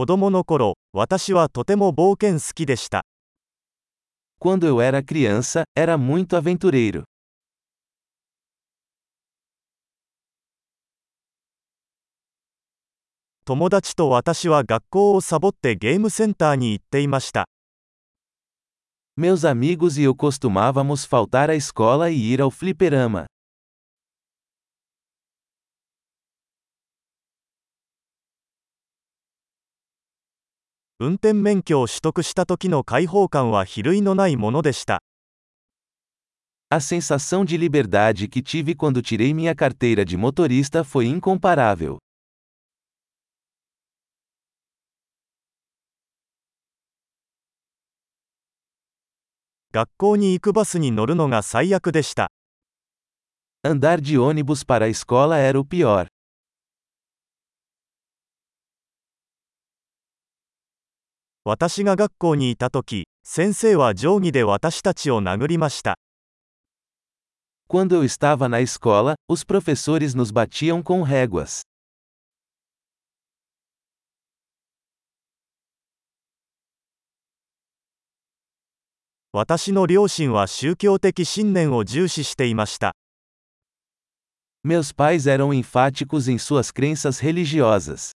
子供の頃、私はとても冒険好きでした。Quando eu era criança, era muito aventureiro. 友達と私は学校をサボってゲームセンターに行っていました。Meus amigos e eu costumávamos faltar à escola e ir ao fliperama. 運転免許を取得した時の解放感は比類のないものでした。A sensação de liberdade que tive quando tirei minha carteira de motorista foi incomparável. 学校に行くバスに乗るのが最悪でした。Andar de ônibus para a escola era o pior. 私が学校にいた時、先生は定規で私たちを殴りました。Quando eu estava na escola, os professores nos batiam com réguas. 私の両親は宗教的信念を重視していました。Meus pais eram enfáticos em suas crenças religiosas.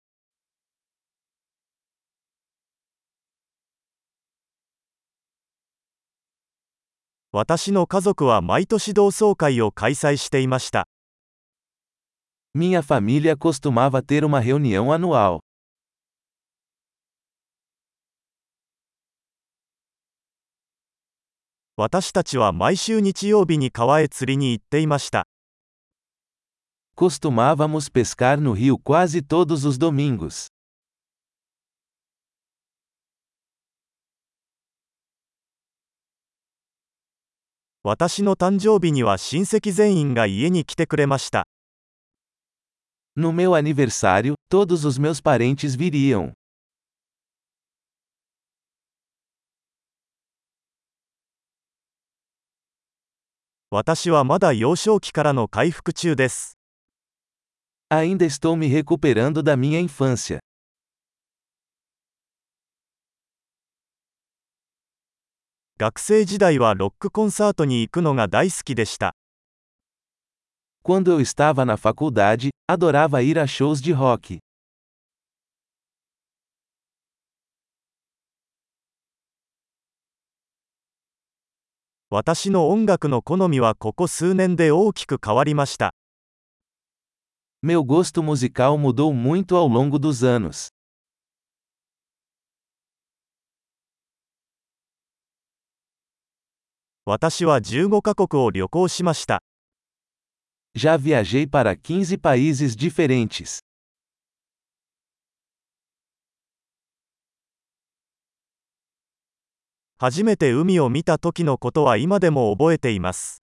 私の家族は毎年同窓会を開催していました。Minha família costumava ter uma reunião anual. 私たちは毎週日曜日に川へ釣りに行っていました。Costumávamos pescar no rio quase todos os domingos. 私の誕生日には親戚全員が家に来てくれました。No meu aniversário, todos os meus parentes viriam. 私はまだ幼少期からの回復中です。Ainda estou me recuperando da minha infância. 学生時代はロックコンサートに行くのが大好きでした。Quando eu estava na faculdade, adorava ir a shows de rock. 私の音楽の好みはここ数年で大きく変わりました。Meu gosto musical mudou muito ao longo dos anos. 私は15カ国を旅行しました。Já viajei para 15 países diferentes. 初めて海を見た時のことは今でも覚えています。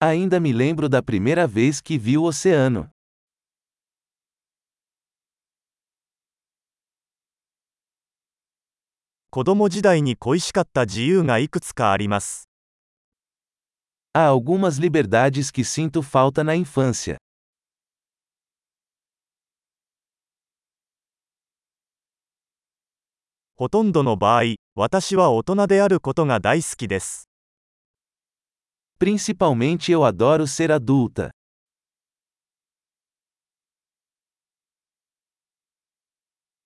Ainda me lembro da primeira vez que vi o oceano. 子供時代に恋しかった自由がいくつかあります。Há algumas liberdades que sinto falta na infância. ほとんどの場合、私は大人であることが大好きです。Principalmente eu adoro ser adulta.